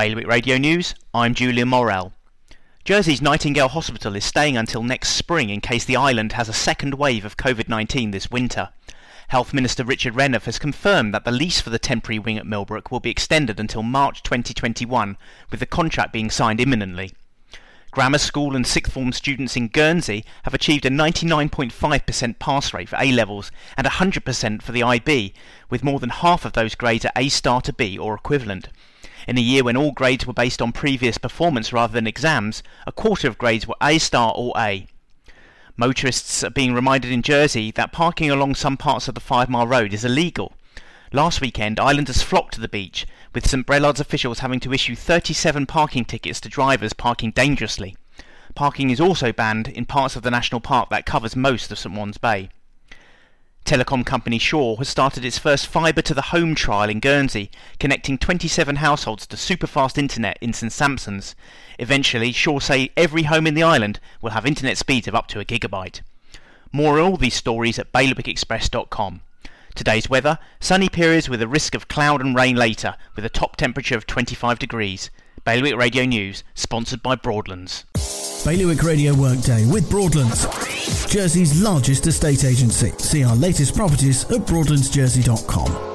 Bailiwick Radio News, I'm Julian Morrell. Jersey's Nightingale Hospital is staying until next spring in case the island has a second wave of COVID 19 this winter. Health Minister Richard Renouf has confirmed that the lease for the temporary wing at Millbrook will be extended until March 2021, with the contract being signed imminently. Grammar school and sixth form students in Guernsey have achieved a 99.5% pass rate for A levels and 100% for the IB, with more than half of those grades at A star to B or equivalent. In a year when all grades were based on previous performance rather than exams, a quarter of grades were A star or A. Motorists are being reminded in Jersey that parking along some parts of the Five Mile Road is illegal. Last weekend, islanders flocked to the beach, with St Brelade's officials having to issue 37 parking tickets to drivers parking dangerously. Parking is also banned in parts of the national park that covers most of St Ouen's Bay. Telecom company Sure has started its first fibre to the home trial in Guernsey, connecting 27 households to superfast internet in St Sampson's. Eventually, Sure say every home in the island will have internet speeds of up to a gigabyte. More on all these stories at bailiwickexpress.com. Today's weather sunny periods with a risk of cloud and rain later, with a top temperature of 25 degrees. Bailiwick Radio News, sponsored by Broadlands. Bailiwick Radio Workday with Broadlands, Jersey's largest estate agency. See our latest properties at broadlandsjersey.com.